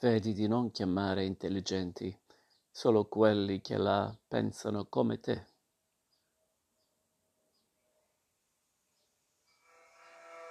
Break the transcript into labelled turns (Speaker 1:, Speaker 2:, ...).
Speaker 1: Vedi di non chiamare intelligenti solo quelli che la pensano come te.